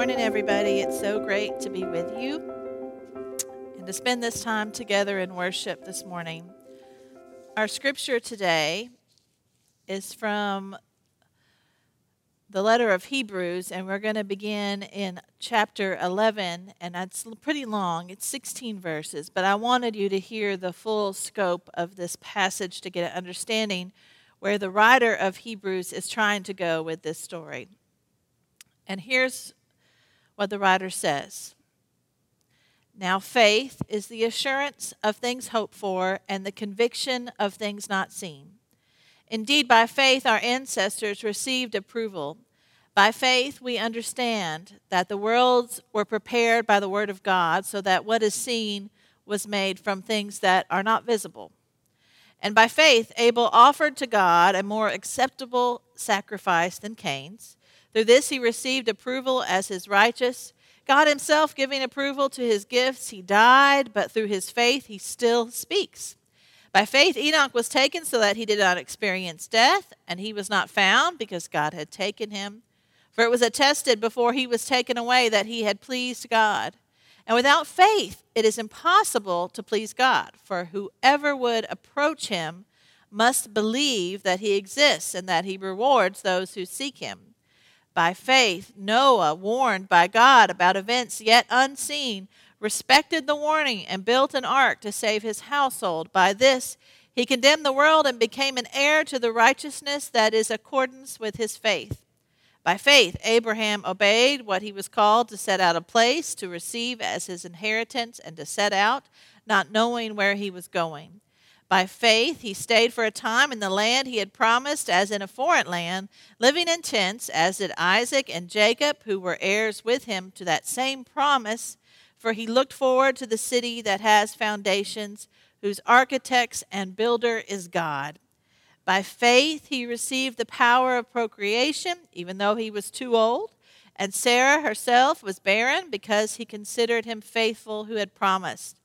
morning, everybody. It's so great to be with you and to spend this time together in worship this morning. Our scripture today is from the letter of Hebrews, and we're going to begin in chapter 11, and it's pretty long. It's 16 verses, but I wanted you to hear the full scope of this passage to get an understanding where the writer of Hebrews is trying to go with this story. And here's what the writer says. Now, faith is the assurance of things hoped for and the conviction of things not seen. Indeed, by faith, our ancestors received approval. By faith, we understand that the worlds were prepared by the word of God, so that what is seen was made from things that are not visible. And by faith, Abel offered to God a more acceptable sacrifice than Cain's. Through this he received approval as his righteous. God himself giving approval to his gifts, he died, but through his faith he still speaks. By faith, Enoch was taken so that he did not experience death, and he was not found because God had taken him. For it was attested before he was taken away that he had pleased God. And without faith, it is impossible to please God, for whoever would approach him must believe that he exists and that he rewards those who seek him. By faith, Noah, warned by God about events yet unseen, respected the warning and built an ark to save his household. By this, he condemned the world and became an heir to the righteousness that is accordance with his faith. By faith, Abraham obeyed what he was called to set out a place to receive as his inheritance and to set out, not knowing where he was going. By faith, he stayed for a time in the land he had promised, as in a foreign land, living in tents, as did Isaac and Jacob, who were heirs with him to that same promise. For he looked forward to the city that has foundations, whose architects and builder is God. By faith, he received the power of procreation, even though he was too old. And Sarah herself was barren because he considered him faithful who had promised.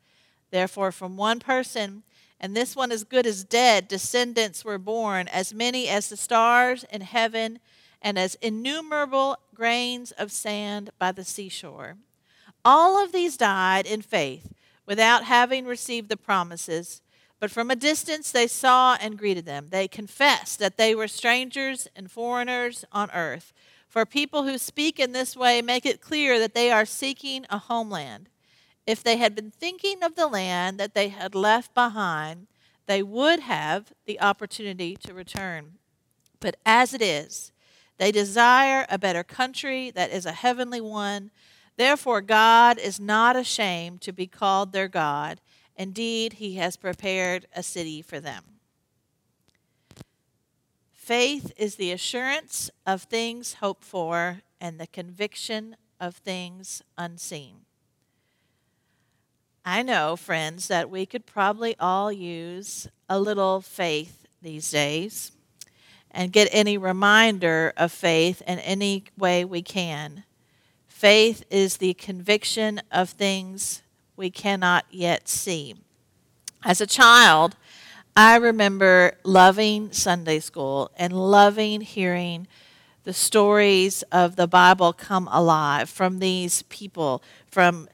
Therefore, from one person, and this one as good as dead, descendants were born, as many as the stars in heaven, and as innumerable grains of sand by the seashore. All of these died in faith, without having received the promises, but from a distance they saw and greeted them. They confessed that they were strangers and foreigners on earth. For people who speak in this way make it clear that they are seeking a homeland. If they had been thinking of the land that they had left behind, they would have the opportunity to return. But as it is, they desire a better country that is a heavenly one. Therefore, God is not ashamed to be called their God. Indeed, He has prepared a city for them. Faith is the assurance of things hoped for and the conviction of things unseen. I know, friends, that we could probably all use a little faith these days and get any reminder of faith in any way we can. Faith is the conviction of things we cannot yet see. As a child, I remember loving Sunday school and loving hearing the stories of the Bible come alive from these people, from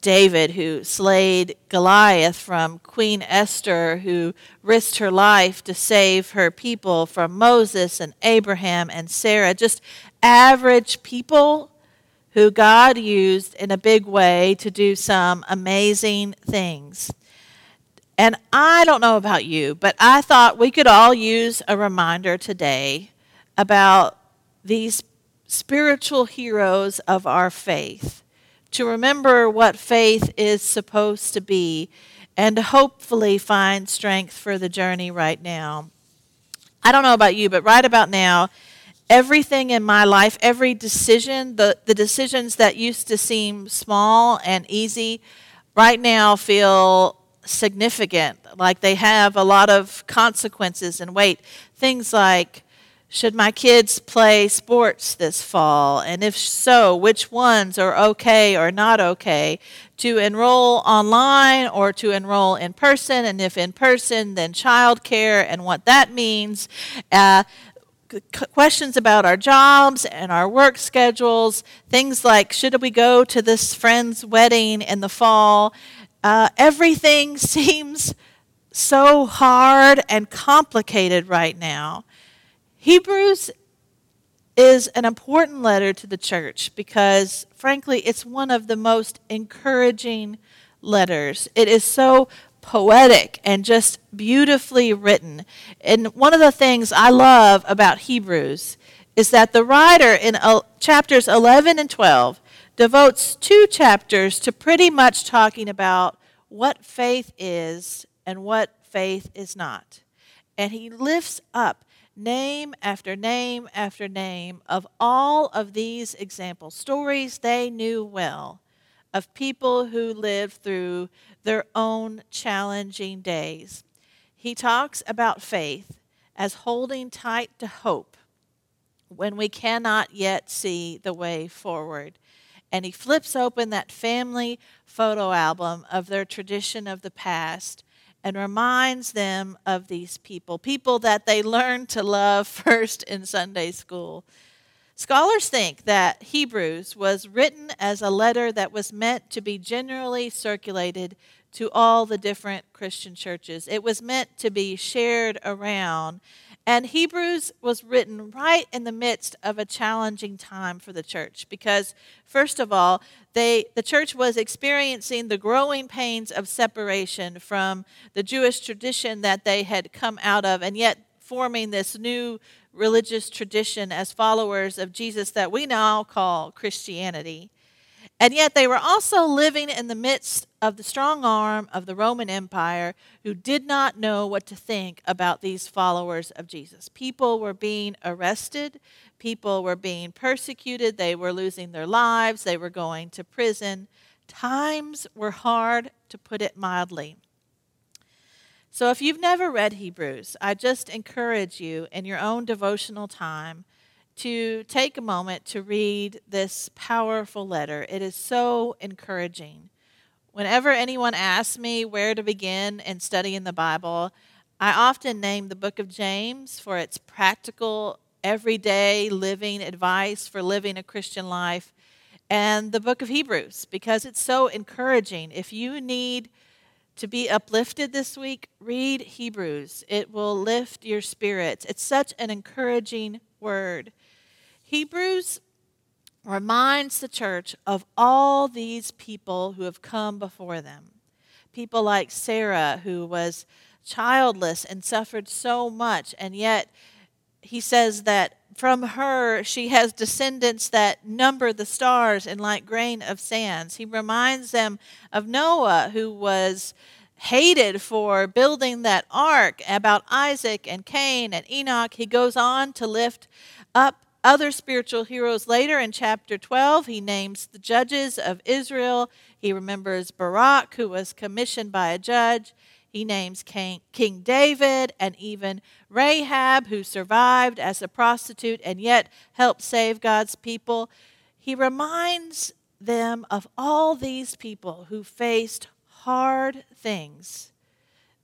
David, who slayed Goliath, from Queen Esther, who risked her life to save her people, from Moses and Abraham and Sarah, just average people who God used in a big way to do some amazing things. And I don't know about you, but I thought we could all use a reminder today about these spiritual heroes of our faith to remember what faith is supposed to be and to hopefully find strength for the journey right now. I don't know about you, but right about now, everything in my life, every decision, the, the decisions that used to seem small and easy, right now feel significant, like they have a lot of consequences and weight. Things like should my kids play sports this fall? And if so, which ones are okay or not okay? To enroll online or to enroll in person? And if in person, then childcare and what that means. Uh, questions about our jobs and our work schedules, things like should we go to this friend's wedding in the fall? Uh, everything seems so hard and complicated right now. Hebrews is an important letter to the church because, frankly, it's one of the most encouraging letters. It is so poetic and just beautifully written. And one of the things I love about Hebrews is that the writer in chapters 11 and 12 devotes two chapters to pretty much talking about what faith is and what faith is not. And he lifts up name after name after name of all of these examples, stories they knew well of people who lived through their own challenging days. He talks about faith as holding tight to hope when we cannot yet see the way forward. And he flips open that family photo album of their tradition of the past and reminds them of these people, people that they learned to love first in Sunday school. Scholars think that Hebrews was written as a letter that was meant to be generally circulated to all the different Christian churches. It was meant to be shared around. And Hebrews was written right in the midst of a challenging time for the church because, first of all, they, the church was experiencing the growing pains of separation from the Jewish tradition that they had come out of, and yet forming this new religious tradition as followers of Jesus that we now call Christianity. And yet they were also living in the midst of the strong arm of the Roman Empire who did not know what to think about these followers of Jesus. People were being arrested, people were being persecuted, they were losing their lives, they were going to prison. Times were hard, to put it mildly. So if you've never read Hebrews, I just encourage you in your own devotional time to take a moment to read this powerful letter. It is so encouraging. Whenever anyone asks me where to begin in studying the Bible, I often name the book of James for its practical, everyday living advice for living a Christian life, and the book of Hebrews because it's so encouraging. If you need to be uplifted this week, read Hebrews. It will lift your spirits. It's such an encouraging word. Hebrews reminds the church of all these people who have come before them. People like Sarah, who was childless and suffered so much, and yet he says that from her she has descendants that number the stars and like grain of sands. He reminds them of Noah, who was hated for building that ark, about Isaac and Cain and Enoch. He goes on to lift up other spiritual heroes later in chapter 12. He names the judges of Israel. He remembers Barak, who was commissioned by a judge. He names King, David and even Rahab, who survived as a prostitute and yet helped save God's people. He reminds them of all these people who faced hard things.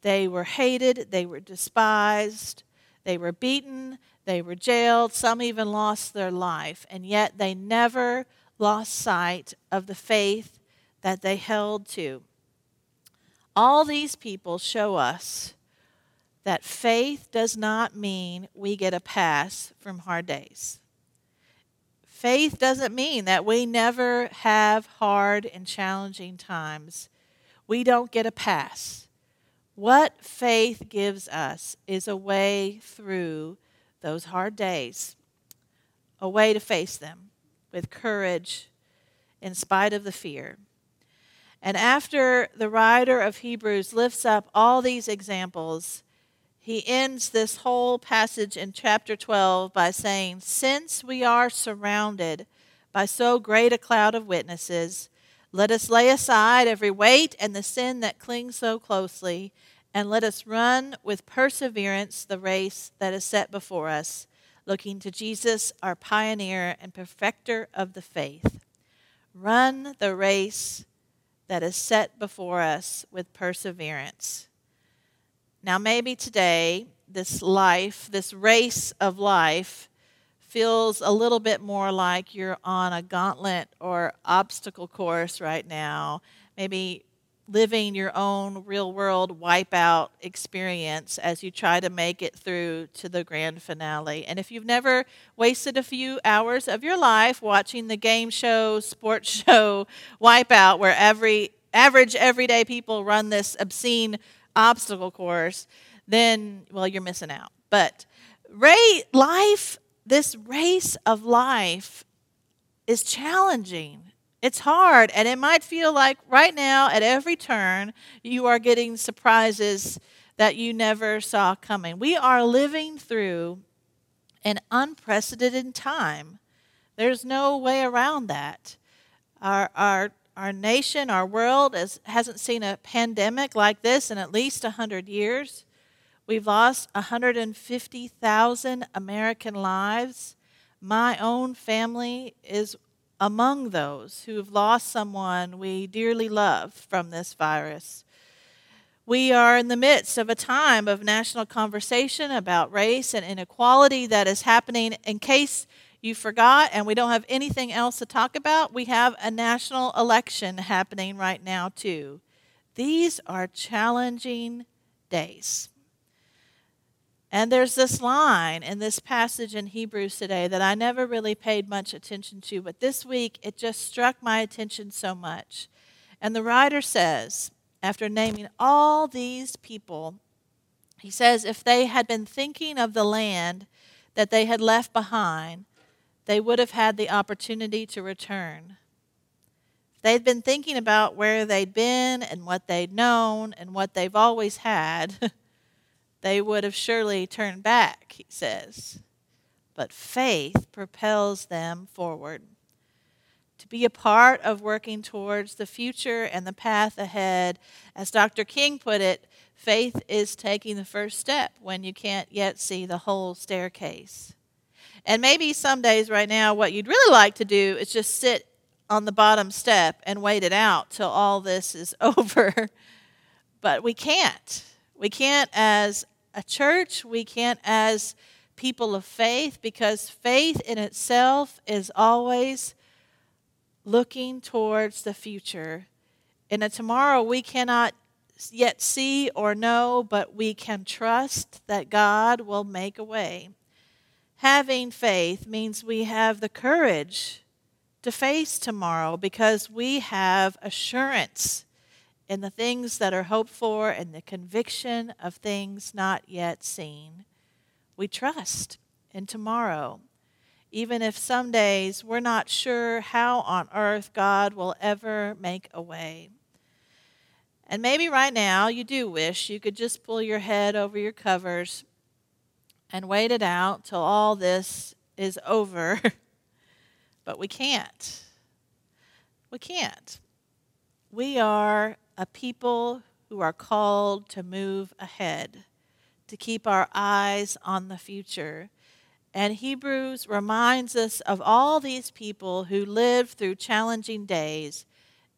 They were hated, they were despised, they were beaten, they were jailed, some even lost their life, and yet they never lost sight of the faith that they held to. All these people show us that faith does not mean we get a pass from hard days. Faith doesn't mean that we never have hard and challenging times. We don't get a pass. What faith gives us is a way through those hard days, a way to face them with courage in spite of the fear. And after the writer of Hebrews lifts up all these examples, he ends this whole passage in chapter 12 by saying, Since we are surrounded by so great a cloud of witnesses, let us lay aside every weight and the sin that clings so closely, and let us run with perseverance the race that is set before us, looking to Jesus, our pioneer and perfecter of the faith. Run the race that is set before us with perseverance. Now, maybe today this life, this race of life, feels a little bit more like you're on a gauntlet or obstacle course right now. Maybe living your own real world wipeout experience as you try to make it through to the grand finale. And if you've never wasted a few hours of your life watching the game show, sports show Wipeout, where every average everyday people run this obscene obstacle course, then well you're missing out. But Ray life, this race of life is challenging it's hard, and it might feel like right now, at every turn, you are getting surprises that you never saw coming. We are living through an unprecedented time. There's no way around that. Our, our, our nation, our world is, hasn't seen a pandemic like this in at least 100 years. We've lost 150,000 American lives. My own family is among those who have lost someone we dearly love from this virus. We are in the midst of a time of national conversation about race and inequality that is happening. In case you forgot and we don't have anything else to talk about, we have a national election happening right now, too. These are challenging days. And there's this line in this passage in Hebrews today that I never really paid much attention to, but this week it just struck my attention so much. And the writer says, after naming all these people, he says, if they had been thinking of the land that they had left behind, they would have had the opportunity to return. If they'd been thinking about where they'd been and what they'd known and what they've always had, they would have surely turned back, he says. But faith propels them forward. To be a part of working towards the future and the path ahead, as Dr. King put it, faith is taking the first step when you can't yet see the whole staircase. And maybe some days right now, what you'd really like to do is just sit on the bottom step and wait it out till all this is over. but we can't. We can't, as a church, we can't as people of faith, because faith in itself is always looking towards the future. In a tomorrow we cannot yet see or know, but we can trust that God will make a way. Having faith means we have the courage to face tomorrow because we have assurance in the things that are hoped for and the conviction of things not yet seen. We trust in tomorrow, even if some days we're not sure how on earth God will ever make a way. And maybe right now you do wish you could just pull your head over your covers and wait it out till all this is over. but we can't. We can't. We are a people who are called to move ahead, to keep our eyes on the future. And Hebrews reminds us of all these people who lived through challenging days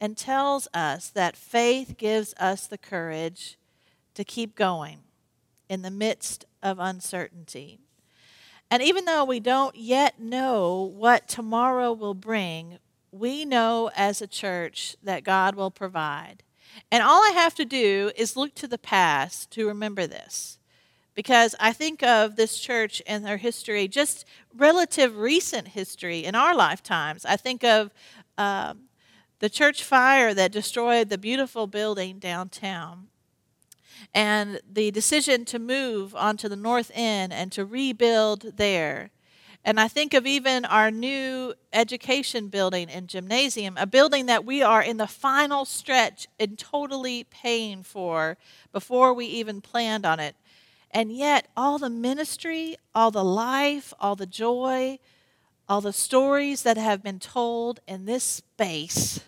and tells us that faith gives us the courage to keep going in the midst of uncertainty. And even though we don't yet know what tomorrow will bring, we know as a church that God will provide. And all I have to do is look to the past to remember this. Because I think of this church and their history, just relative recent history in our lifetimes. I think of um, the church fire that destroyed the beautiful building downtown and the decision to move onto the north end and to rebuild there and I think of even our new education building and gymnasium, a building that we are in the final stretch and totally paying for before we even planned on it. And yet, all the ministry, all the life, all the joy, all the stories that have been told in this space,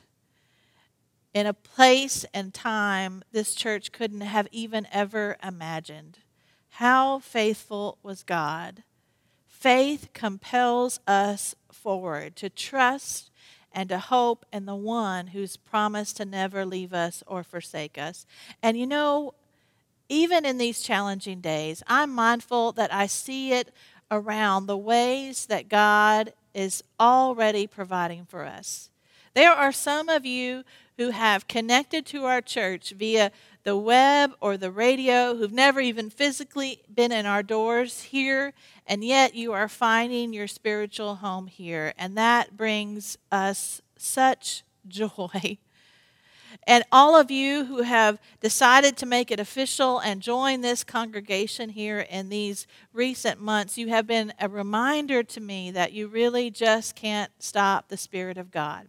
in a place and time this church couldn't have even ever imagined. How faithful was God? Faith compels us forward to trust and to hope in the one who's promised to never leave us or forsake us. And you know, even in these challenging days, I'm mindful that I see it around the ways that God is already providing for us. There are some of you who have connected to our church via the web or the radio, who've never even physically been in our doors here, and yet you are finding your spiritual home here. And that brings us such joy. And all of you who have decided to make it official and join this congregation here in these recent months, you have been a reminder to me that you really just can't stop the Spirit of God.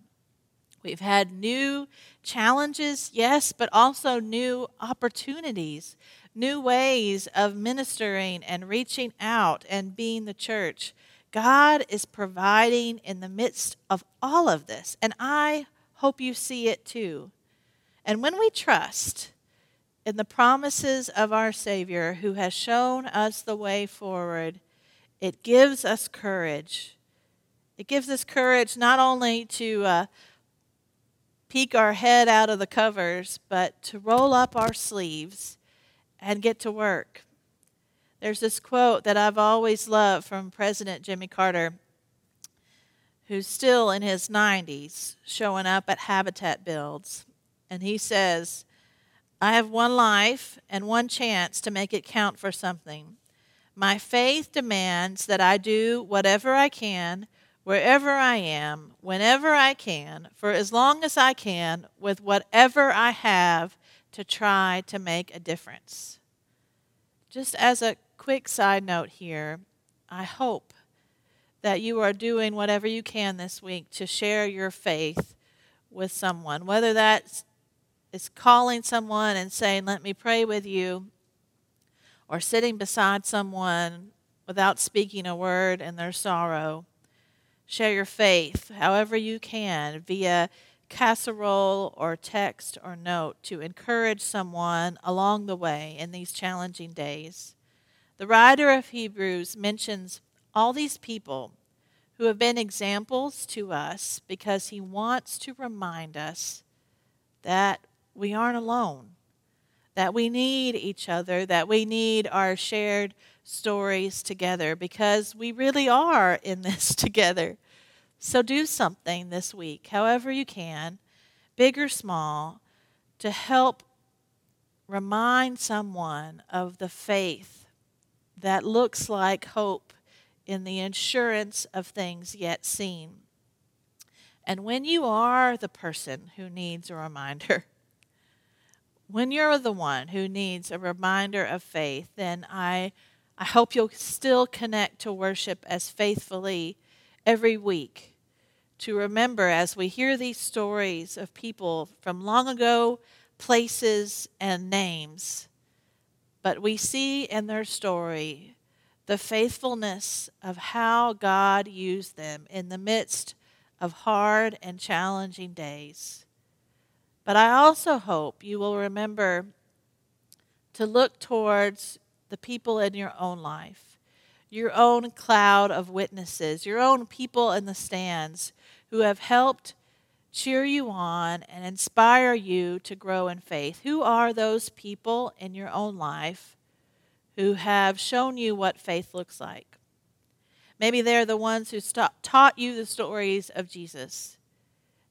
We've had new challenges, yes, but also new opportunities, new ways of ministering and reaching out and being the church. God is providing in the midst of all of this, and I hope you see it too. And when we trust in the promises of our Savior who has shown us the way forward, it gives us courage. It gives us courage not only to uh, peek our head out of the covers, but to roll up our sleeves and get to work. There's this quote that I've always loved from President Jimmy Carter, who's still in his 90s, showing up at Habitat Builds and he says, I have one life and one chance to make it count for something. My faith demands that I do whatever I can, wherever I am, whenever I can, for as long as I can, with whatever I have to try to make a difference. Just as a quick side note here, I hope that you are doing whatever you can this week to share your faith with someone, whether that's is calling someone and saying, Let me pray with you, or sitting beside someone without speaking a word in their sorrow. Share your faith however you can via casserole or text or note to encourage someone along the way in these challenging days. The writer of Hebrews mentions all these people who have been examples to us because he wants to remind us that we aren't alone, that we need each other, that we need our shared stories together because we really are in this together. So do something this week, however you can, big or small, to help remind someone of the faith that looks like hope in the assurance of things yet seen. And when you are the person who needs a reminder, when you're the one who needs a reminder of faith, then I, I hope you'll still connect to worship as faithfully every week. To remember as we hear these stories of people from long ago, places, and names, but we see in their story the faithfulness of how God used them in the midst of hard and challenging days. But I also hope you will remember to look towards the people in your own life, your own cloud of witnesses, your own people in the stands who have helped cheer you on and inspire you to grow in faith. Who are those people in your own life who have shown you what faith looks like? Maybe they're the ones who taught you the stories of Jesus.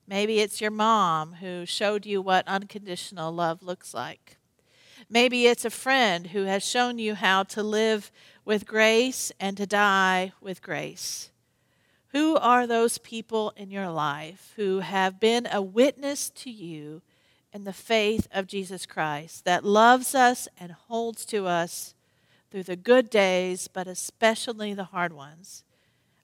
Maybe it's your mom who showed you what unconditional love looks like. Maybe it's a friend who has shown you how to live with grace and to die with grace. Who are those people in your life who have been a witness to you in the faith of Jesus Christ that loves us and holds to us through the good days, but especially the hard ones?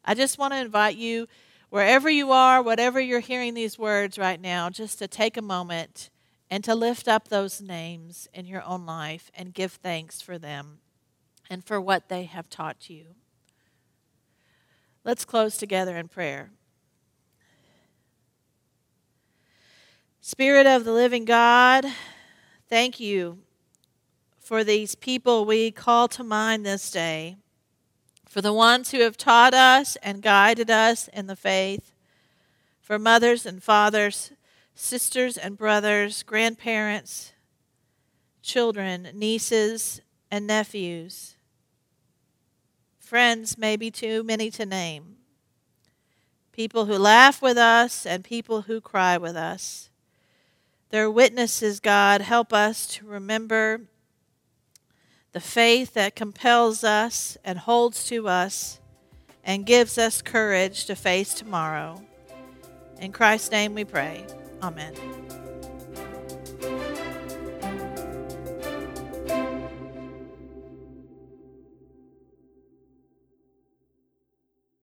I just want to invite you wherever you are, whatever you're hearing these words right now, just to take a moment and to lift up those names in your own life and give thanks for them and for what they have taught you. Let's close together in prayer. Spirit of the living God, thank you for these people we call to mind this day for the ones who have taught us and guided us in the faith, for mothers and fathers, sisters and brothers, grandparents, children, nieces, and nephews. Friends may be too many to name. People who laugh with us and people who cry with us. They're witnesses, God. Help us to remember the faith that compels us and holds to us and gives us courage to face tomorrow. In Christ's name we pray. Amen.